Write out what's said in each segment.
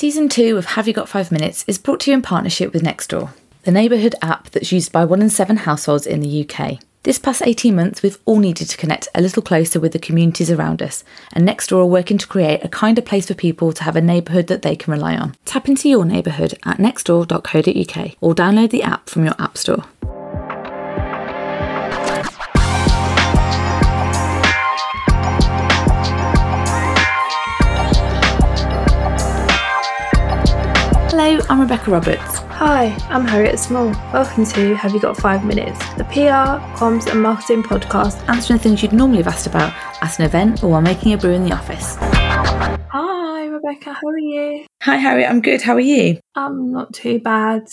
Season 2 of Have You Got 5 Minutes is brought to you in partnership with Nextdoor, the neighbourhood app that's used by one in seven households in the UK. This past 18 months, we've all needed to connect a little closer with the communities around us, and Nextdoor are working to create a kinder place for people to have a neighbourhood that they can rely on. Tap into your neighbourhood at nextdoor.co.uk or download the app from your app store. Hello, I'm Rebecca Roberts. Hi, I'm Harriet Small. Welcome to Have You Got Five Minutes, the PR, comms, and marketing podcast. Answering things you'd normally have asked about at an event or while making a brew in the office. Hi, Rebecca, how are you? Hi, Harriet, I'm good. How are you? I'm not too bad.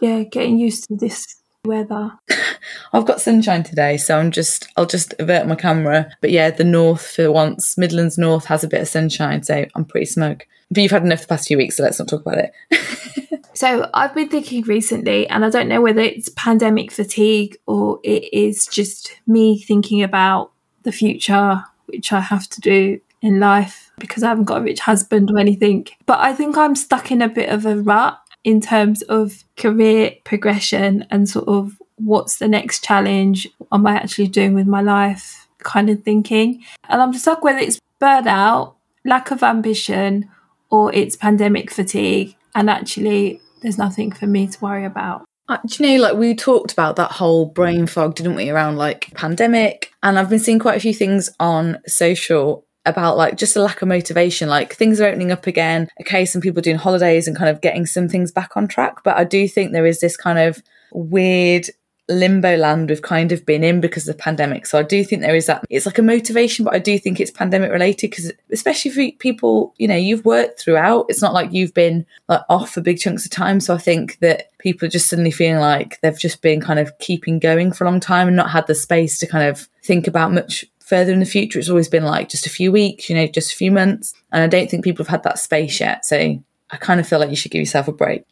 Yeah, getting used to this weather. I've got sunshine today, so I'm just I'll just avert my camera. But yeah, the north for once, Midlands North has a bit of sunshine, so I'm pretty smug. But you've had enough the past few weeks, so let's not talk about it. so I've been thinking recently, and I don't know whether it's pandemic fatigue or it is just me thinking about the future, which I have to do in life because I haven't got a rich husband or anything. But I think I'm stuck in a bit of a rut in terms of career progression and sort of what's the next challenge am I actually doing with my life kind of thinking. And I'm stuck whether it's burnout, lack of ambition, or it's pandemic fatigue. And actually, there's nothing for me to worry about. Uh, do you know, like we talked about that whole brain fog, didn't we, around like pandemic? And I've been seeing quite a few things on social about like just a lack of motivation. Like things are opening up again. Okay, some people doing holidays and kind of getting some things back on track. But I do think there is this kind of weird limbo land we've kind of been in because of the pandemic. So I do think there is that it's like a motivation, but I do think it's pandemic related because especially for people, you know, you've worked throughout. It's not like you've been like off for big chunks of time. So I think that people are just suddenly feeling like they've just been kind of keeping going for a long time and not had the space to kind of think about much further in the future. It's always been like just a few weeks, you know, just a few months. And I don't think people have had that space yet. So I kind of feel like you should give yourself a break.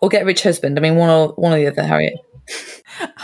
Or get a rich husband. I mean, one or one or the other, Harriet.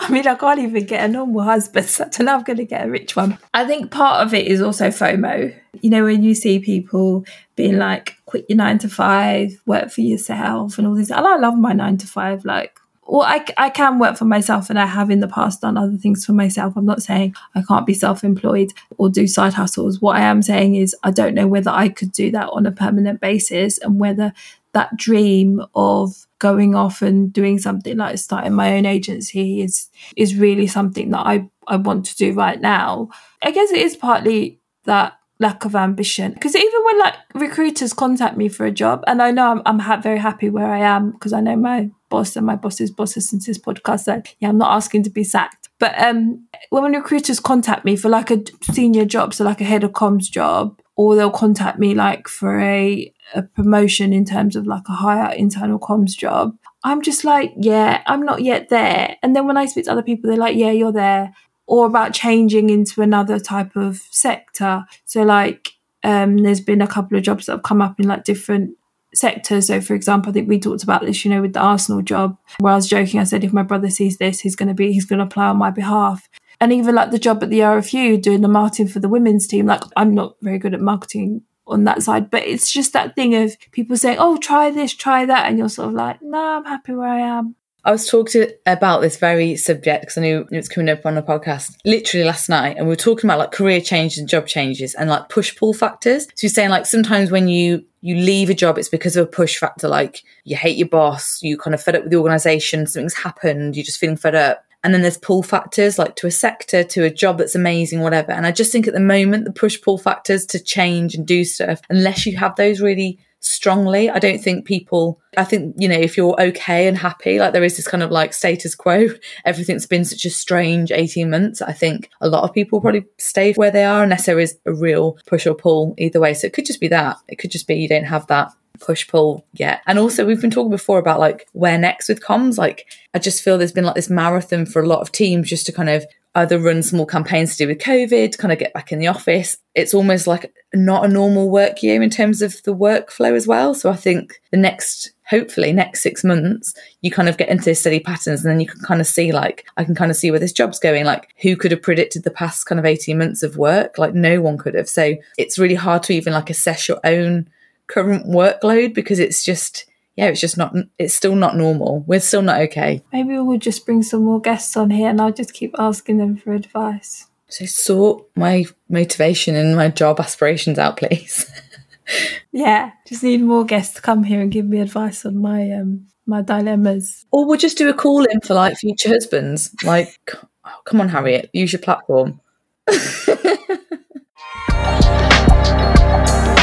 I mean, I can't even get a normal husband, so I am going to get a rich one. I think part of it is also FOMO. You know, when you see people being like, quit your nine to five, work for yourself, and all this. And I love my nine to five. Like, well, I, I can work for myself, and I have in the past done other things for myself. I'm not saying I can't be self employed or do side hustles. What I am saying is, I don't know whether I could do that on a permanent basis and whether that dream of going off and doing something like starting my own agency is is really something that I, I want to do right now. I guess it is partly that lack of ambition because even when like recruiters contact me for a job and I know I'm, I'm ha- very happy where I am because I know my boss and my boss's boss since this podcast said yeah I'm not asking to be sacked but um when recruiters contact me for like a senior job so like a head of comms job or they'll contact me like for a a promotion in terms of like a higher internal comms job, I'm just like, yeah, I'm not yet there. And then when I speak to other people, they're like, yeah, you're there. Or about changing into another type of sector. So like, um, there's been a couple of jobs that have come up in like different sectors. So, for example, I think we talked about this, you know, with the Arsenal job, where I was joking. I said, if my brother sees this, he's going to be, he's going to apply on my behalf. And even like the job at the RFU doing the marketing for the women's team, like I'm not very good at marketing on that side. But it's just that thing of people saying, "Oh, try this, try that," and you're sort of like, "No, I'm happy where I am." I was talking about this very subject because I knew it was coming up on the podcast literally last night, and we were talking about like career changes and job changes and like push pull factors. So you're saying like sometimes when you you leave a job, it's because of a push factor, like you hate your boss, you kind of fed up with the organization, something's happened, you're just feeling fed up. And then there's pull factors like to a sector, to a job that's amazing, whatever. And I just think at the moment, the push pull factors to change and do stuff, unless you have those really strongly, I don't think people, I think, you know, if you're okay and happy, like there is this kind of like status quo, everything's been such a strange 18 months. I think a lot of people probably stay where they are unless there is a real push or pull either way. So it could just be that. It could just be you don't have that push pull yet. And also, we've been talking before about like where next with comms. Like, I just feel there's been like this marathon for a lot of teams just to kind of either run small campaigns to do with COVID, kind of get back in the office. It's almost like not a normal work year in terms of the workflow as well. So I think the next, hopefully, next six months, you kind of get into steady patterns and then you can kind of see, like, I can kind of see where this job's going. Like, who could have predicted the past kind of 18 months of work? Like, no one could have. So it's really hard to even like assess your own current workload because it's just yeah, it's just not, it's still not normal. We're still not okay. Maybe we'll just bring some more guests on here and I'll just keep asking them for advice. So sort my motivation and my job aspirations out, please. yeah, just need more guests to come here and give me advice on my um my dilemmas. Or we'll just do a call in for like future husbands. Like, oh, come on, Harriet, use your platform.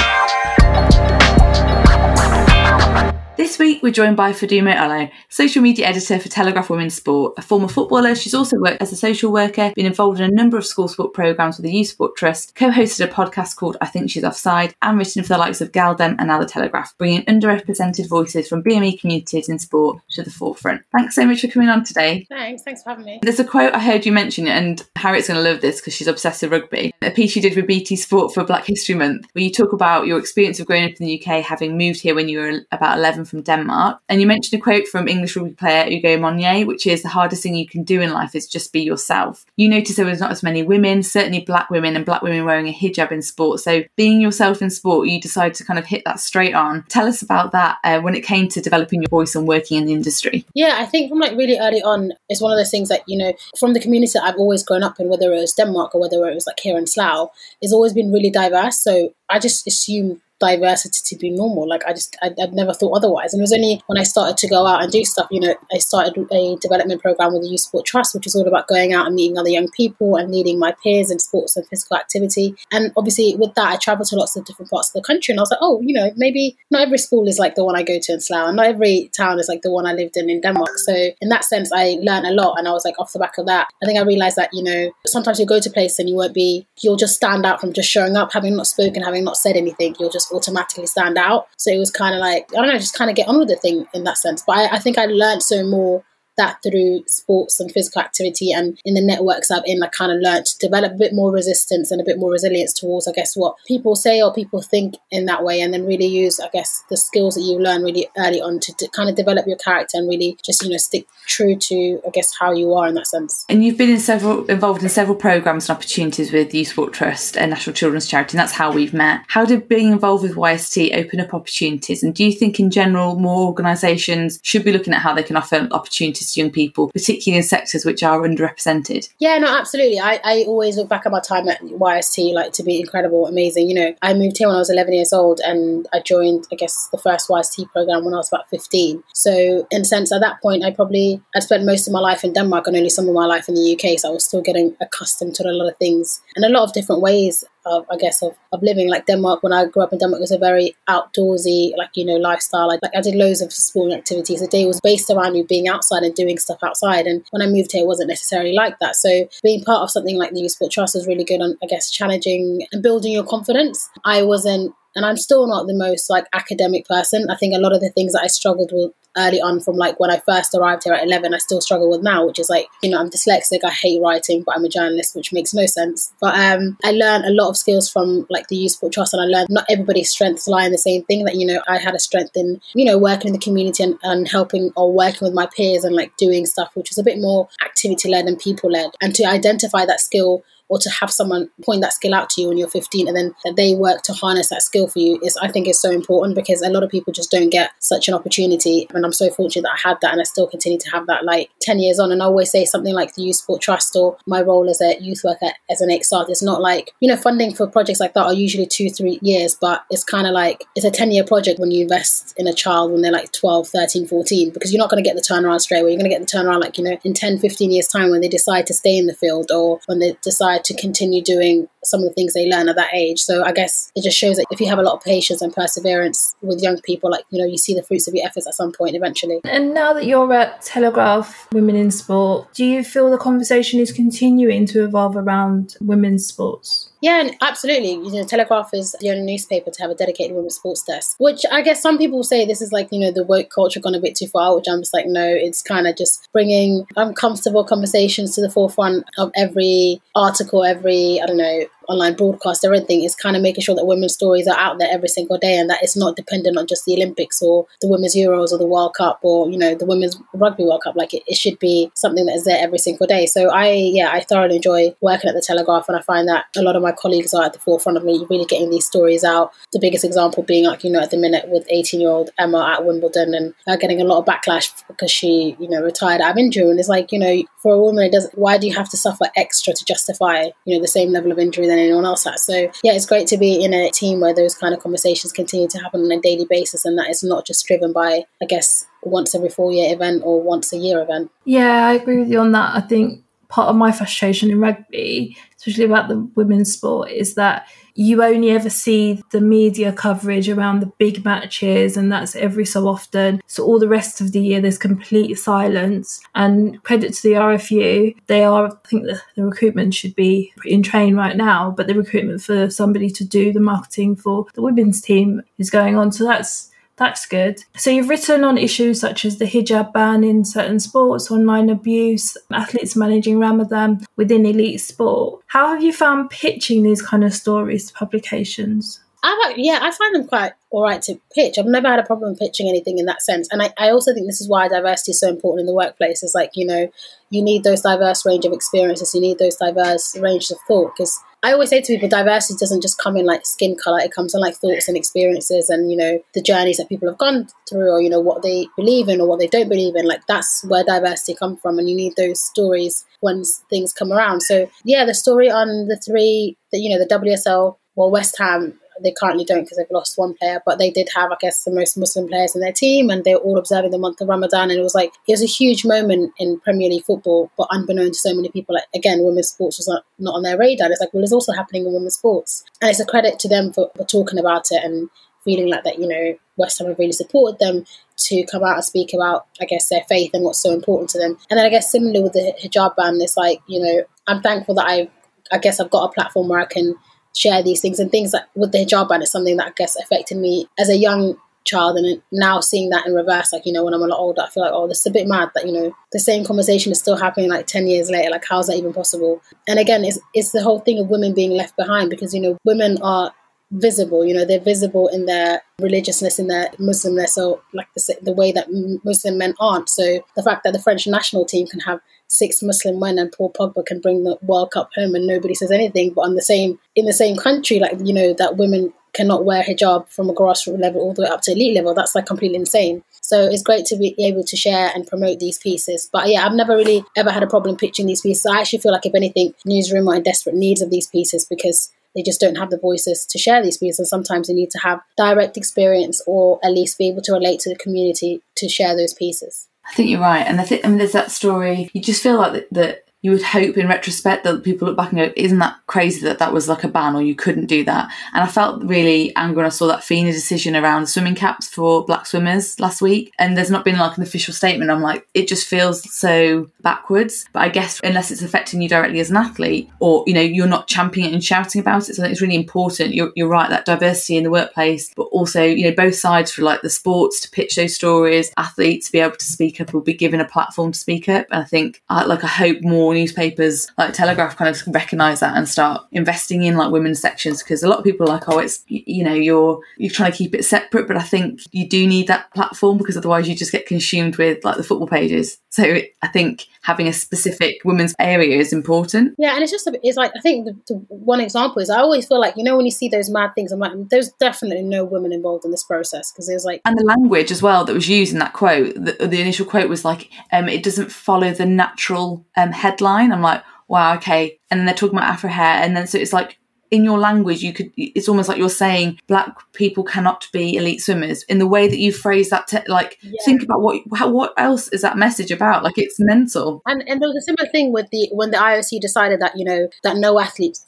This week, we're joined by Fadumo Olow, social media editor for Telegraph Women's Sport. A former footballer, she's also worked as a social worker, been involved in a number of school sport programmes with the Youth Sport Trust, co hosted a podcast called I Think She's Offside, and written for the likes of Galdem and now the Telegraph, bringing underrepresented voices from BME communities in sport to the forefront. Thanks so much for coming on today. Thanks, thanks for having me. There's a quote I heard you mention, and Harriet's going to love this because she's obsessed with rugby. A piece you did with BT Sport for Black History Month, where you talk about your experience of growing up in the UK, having moved here when you were about 11 from Denmark. And you mentioned a quote from English rugby player Ugo Monye, which is the hardest thing you can do in life is just be yourself. You notice there was not as many women, certainly black women, and black women wearing a hijab in sport. So being yourself in sport, you decide to kind of hit that straight on. Tell us about that uh, when it came to developing your voice and working in the industry. Yeah, I think from like really early on, it's one of those things that, you know, from the community that I've always grown up in, whether it was Denmark or whether it was like here in Slough, it's always been really diverse. So I just assumed diversity to be normal. Like I just, I, would never thought otherwise. And it was only when I started to go out and do stuff, you know, I started a development program with the Youth Sport Trust, which is all about going out and meeting other young people and leading my peers in sports and physical activity. And obviously with that, I traveled to lots of different parts of the country and I was like, oh, you know, maybe not every school is like the one I go to in Slough and not every town is like the one I lived in in Denmark. So in that sense, I learned a lot. And I was like, off the back of that, I think I realized that, you know, sometimes you go to places and you won't be, you'll just stand out from just showing up, having not spoken, having not said anything. You'll just automatically stand out. So it was kind of like, I don't know, just kind of get on with the thing in that sense. But I, I think I learned so more that through sports and physical activity and in the networks I've in, I kind of learned to develop a bit more resistance and a bit more resilience towards, I guess, what people say or people think in that way, and then really use, I guess, the skills that you learn really early on to, to kind of develop your character and really just, you know, stick true to, I guess, how you are in that sense. And you've been in several involved in several programs and opportunities with Youth Sport Trust and National Children's Charity, and that's how we've met. How did being involved with YST open up opportunities? And do you think, in general, more organisations should be looking at how they can offer opportunities young people, particularly in sectors which are underrepresented? Yeah, no, absolutely. I, I always look back at my time at YST like to be incredible, amazing. You know, I moved here when I was 11 years old and I joined, I guess, the first YST program when I was about 15. So, in a sense, at that point, I probably I'd spent most of my life in Denmark and only some of my life in the UK. So I was still getting accustomed to a lot of things and a lot of different ways I guess, of, of living. Like Denmark, when I grew up in Denmark, it was a very outdoorsy, like, you know, lifestyle. Like, like I did loads of sporting activities. The day was based around you being outside and doing stuff outside. And when I moved here, it wasn't necessarily like that. So being part of something like the Youth Sport Trust was really good on, I guess, challenging and building your confidence. I wasn't and I'm still not the most like academic person. I think a lot of the things that I struggled with early on from like when I first arrived here at 11, I still struggle with now, which is like, you know, I'm dyslexic, I hate writing, but I'm a journalist, which makes no sense. But um, I learned a lot of skills from like the Youth Sport Trust and I learned not everybody's strengths lie in the same thing that, you know, I had a strength in, you know, working in the community and, and helping or working with my peers and like doing stuff, which was a bit more activity led and people led. And to identify that skill or to have someone point that skill out to you when you're 15 and then they work to harness that skill for you is I think is so important because a lot of people just don't get such an opportunity. And I'm so fortunate that I had that and I still continue to have that like 10 years on. And I always say something like the Youth Sport Trust or my role as a youth worker as an ex-art it's not like you know funding for projects like that are usually two three years but it's kind of like it's a 10 year project when you invest in a child when they're like 12 13 14 because you're not going to get the turnaround straight away. You're going to get the turnaround like you know in 10 15 years time when they decide to stay in the field or when they decide Uh, to continue doing some of the things they learn at that age. So I guess it just shows that if you have a lot of patience and perseverance with young people, like, you know, you see the fruits of your efforts at some point eventually. And now that you're at Telegraph Women in Sport, do you feel the conversation is continuing to evolve around women's sports? Yeah, absolutely. You know, Telegraph is the only newspaper to have a dedicated women's sports desk, which I guess some people say this is like, you know, the woke culture gone a bit too far, which I'm just like, no, it's kind of just bringing uncomfortable conversations to the forefront of every article, every, I don't know, online broadcast or anything is kind of making sure that women's stories are out there every single day and that it's not dependent on just the Olympics or the women's Euros or the World Cup or you know the women's rugby World Cup. Like it, it should be something that is there every single day. So I yeah I thoroughly enjoy working at the Telegraph and I find that a lot of my colleagues are at the forefront of me really getting these stories out. The biggest example being like you know at the minute with 18 year old Emma at Wimbledon and uh, getting a lot of backlash because she you know retired out of injury and it's like you know for a woman it does why do you have to suffer extra to justify you know the same level of injury than anyone else has. So yeah, it's great to be in a team where those kind of conversations continue to happen on a daily basis, and that it's not just driven by, I guess, once every four year event or once a year event. Yeah, I agree with you on that. I think part of my frustration in rugby, especially about the women's sport, is that you only ever see the media coverage around the big matches, and that's every so often. So, all the rest of the year, there's complete silence. And credit to the RFU, they are, I think the, the recruitment should be in train right now, but the recruitment for somebody to do the marketing for the women's team is going on. So, that's that's good. So you've written on issues such as the hijab ban in certain sports, online abuse, athletes managing Ramadan within elite sport. How have you found pitching these kind of stories to publications? I yeah, I find them quite all right to pitch. I've never had a problem pitching anything in that sense. And I, I also think this is why diversity is so important in the workplace. Is like, you know, you need those diverse range of experiences, you need those diverse ranges of thought. Because I always say to people, diversity doesn't just come in like skin color, it comes in like thoughts and experiences and, you know, the journeys that people have gone through or, you know, what they believe in or what they don't believe in. Like that's where diversity comes from. And you need those stories when things come around. So yeah, the story on the three, the, you know, the WSL, well, West Ham they currently don't because they've lost one player, but they did have, I guess, the most Muslim players in their team, and they were all observing the month of Ramadan, and it was like it was a huge moment in Premier League football, but unbeknown to so many people, like again, women's sports was not, not on their radar. It's like, well, it's also happening in women's sports, and it's a credit to them for, for talking about it and feeling like that, you know, West Ham have really supported them to come out and speak about, I guess, their faith and what's so important to them. And then I guess similarly with the hijab ban, it's like, you know, I'm thankful that I, I guess I've got a platform where I can share these things and things that with the hijab ban is something that I guess affected me as a young child and now seeing that in reverse like you know when i'm a lot older i feel like oh this is a bit mad that you know the same conversation is still happening like 10 years later like how's that even possible? And again it's, it's the whole thing of women being left behind because you know women are visible you know they're visible in their religiousness in their muslimness or like the, the way that muslim men aren't so the fact that the french national team can have six Muslim men and Paul Pogba can bring the World Cup home and nobody says anything. But on the same in the same country, like you know that women cannot wear hijab from a grassroots level all the way up to elite level. That's like completely insane. So it's great to be able to share and promote these pieces. But yeah, I've never really ever had a problem pitching these pieces. I actually feel like if anything, newsroom are in desperate needs of these pieces because they just don't have the voices to share these pieces. And sometimes you need to have direct experience or at least be able to relate to the community to share those pieces. I think you're right, and I think I mean there's that story. You just feel like that, that you would hope in retrospect that people look back and go, isn't that crazy that that was like a ban or you couldn't do that? And I felt really angry when I saw that FINA decision around swimming caps for black swimmers last week. And there's not been like an official statement. I'm like, it just feels so backwards. But I guess unless it's affecting you directly as an athlete or, you know, you're not championing it and shouting about it. So I think it's really important. You're, you're right, that diversity in the workplace, but also, you know, both sides for like the sports to pitch those stories, athletes to be able to speak up or be given a platform to speak up. And I think, like, I hope more newspapers like Telegraph kind of recognise that and start investing in like women's sections because a lot of people are like, oh, it's you know you're you're trying to keep it separate, but I think you do need that platform because otherwise you just get consumed with like the football pages. So I think having a specific women's area is important. Yeah, and it's just a, it's like I think the, the one example is I always feel like you know when you see those mad things, I'm like, there's definitely no women involved in this process because there's like and the language as well that was used in that quote. The, the initial quote was like, um, it doesn't follow the natural um, headline. I'm like, wow, okay. And then they're talking about Afro hair, and then so it's like in your language you could it's almost like you're saying black people cannot be elite swimmers. In the way that you phrase that te- like yeah. think about what how, what else is that message about? Like it's mental. And and there was a similar thing with the when the IOC decided that you know that no athletes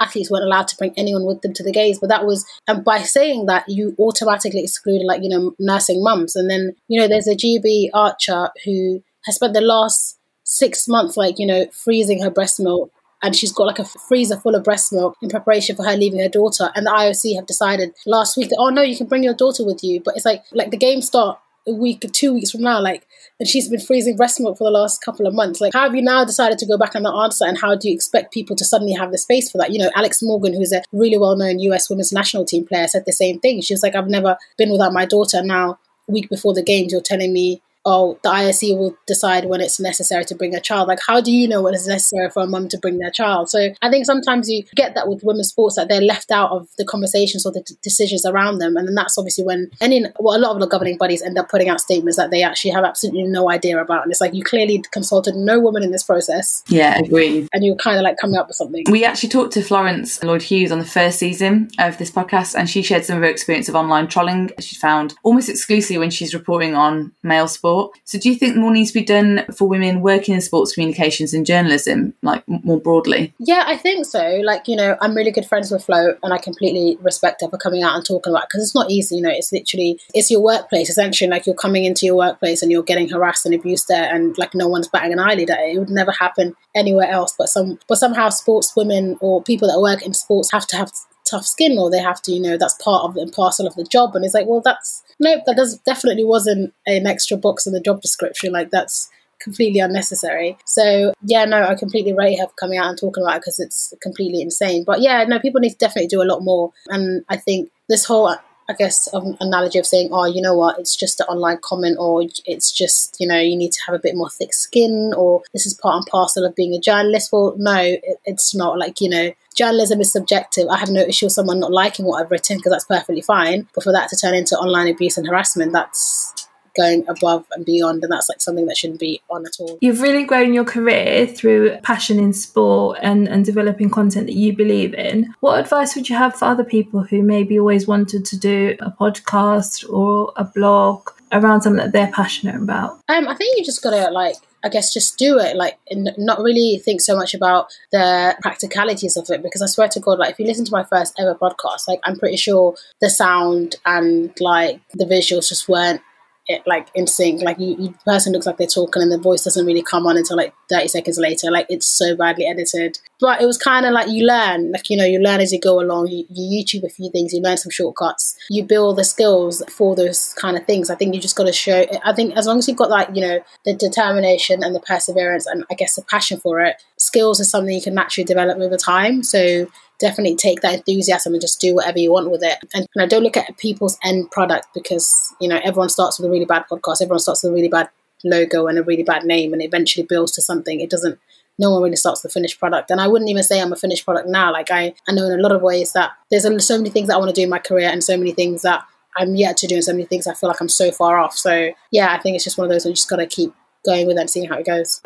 athletes weren't allowed to bring anyone with them to the games. But that was and by saying that you automatically excluded like you know nursing mums. And then you know there's a GB archer who has spent the last six months like you know freezing her breast milk and she's got like a freezer full of breast milk in preparation for her leaving her daughter. And the IOC have decided last week that oh no, you can bring your daughter with you, but it's like like the games start a week or two weeks from now, like, and she's been freezing breast milk for the last couple of months. Like, how have you now decided to go back on the answer, and how do you expect people to suddenly have the space for that? You know, Alex Morgan, who's a really well-known US women's national team player, said the same thing. She was like, "I've never been without my daughter. Now, week before the games, you're telling me." Oh, the ISC will decide when it's necessary to bring a child. Like, how do you know when it's necessary for a mum to bring their child? So I think sometimes you get that with women's sports that they're left out of the conversations or the d- decisions around them, and then that's obviously when any well, a lot of the governing bodies end up putting out statements that they actually have absolutely no idea about, and it's like you clearly consulted no woman in this process. Yeah, agreed. And you're kind of like coming up with something. We actually talked to Florence Lloyd Hughes on the first season of this podcast, and she shared some of her experience of online trolling she found almost exclusively when she's reporting on male sport. So, do you think more needs to be done for women working in sports communications and journalism, like more broadly? Yeah, I think so. Like, you know, I'm really good friends with Flo, and I completely respect her for coming out and talking about it because it's not easy. You know, it's literally it's your workplace essentially. Like, you're coming into your workplace and you're getting harassed and abused there, and like no one's batting an eyelid at it. It would never happen anywhere else. But some, but somehow, sports women or people that work in sports have to have tough skin or they have to you know that's part of and parcel of the job. And it's like well that's nope that does definitely wasn't an extra box in the job description. Like that's completely unnecessary. So yeah no i completely rate her coming out and talking about it because it's completely insane. But yeah no people need to definitely do a lot more. And i think this whole I guess, an analogy of saying, oh, you know what, it's just an online comment, or it's just, you know, you need to have a bit more thick skin, or this is part and parcel of being a journalist. Well, no, it, it's not. Like, you know, journalism is subjective. I have no issue with someone not liking what I've written because that's perfectly fine. But for that to turn into online abuse and harassment, that's going above and beyond and that's like something that shouldn't be on at all you've really grown your career through passion in sport and, and developing content that you believe in what advice would you have for other people who maybe always wanted to do a podcast or a blog around something that they're passionate about um, i think you just gotta like I guess just do it, like, and not really think so much about the practicalities of it. Because I swear to God, like, if you listen to my first ever podcast, like, I'm pretty sure the sound and like the visuals just weren't it like in sync. Like you, you, person looks like they're talking and the voice doesn't really come on until like 30 seconds later. Like it's so badly edited. But it was kind of like you learn, like, you know, you learn as you go along. You, you YouTube a few things, you learn some shortcuts, you build the skills for those kind of things. I think you just got to show, I think as long as you've got like, you know, the determination and the perseverance and I guess the passion for it, skills is something you can naturally develop over time. So definitely take that enthusiasm and just do whatever you want with it. And you know, don't look at people's end product because you know everyone starts with a really bad podcast, everyone starts with a really bad logo and a really bad name, and eventually builds to something. It doesn't. No one really starts the finished product, and I wouldn't even say I'm a finished product now. Like I, I know in a lot of ways that there's so many things that I want to do in my career, and so many things that I'm yet to do, and so many things I feel like I'm so far off. So yeah, I think it's just one of those. We just got to keep going with it and seeing how it goes.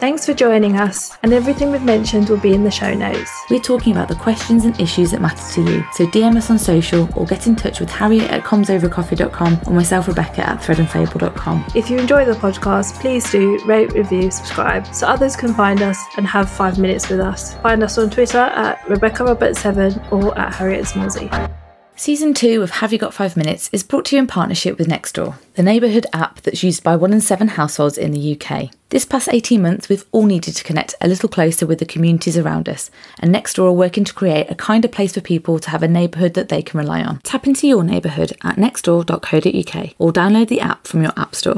Thanks for joining us, and everything we've mentioned will be in the show notes. We're talking about the questions and issues that matter to you, so DM us on social or get in touch with Harriet at comsovercoffee.com or myself, Rebecca, at threadandfable.com. If you enjoy the podcast, please do rate, review, subscribe so others can find us and have five minutes with us. Find us on Twitter at Rebecca Robert7 or at Harriet Smallsy. Season 2 of Have You Got 5 Minutes is brought to you in partnership with Nextdoor, the neighbourhood app that's used by one in seven households in the UK. This past 18 months, we've all needed to connect a little closer with the communities around us, and Nextdoor are working to create a kinder place for people to have a neighbourhood that they can rely on. Tap into your neighbourhood at nextdoor.co.uk or download the app from your App Store.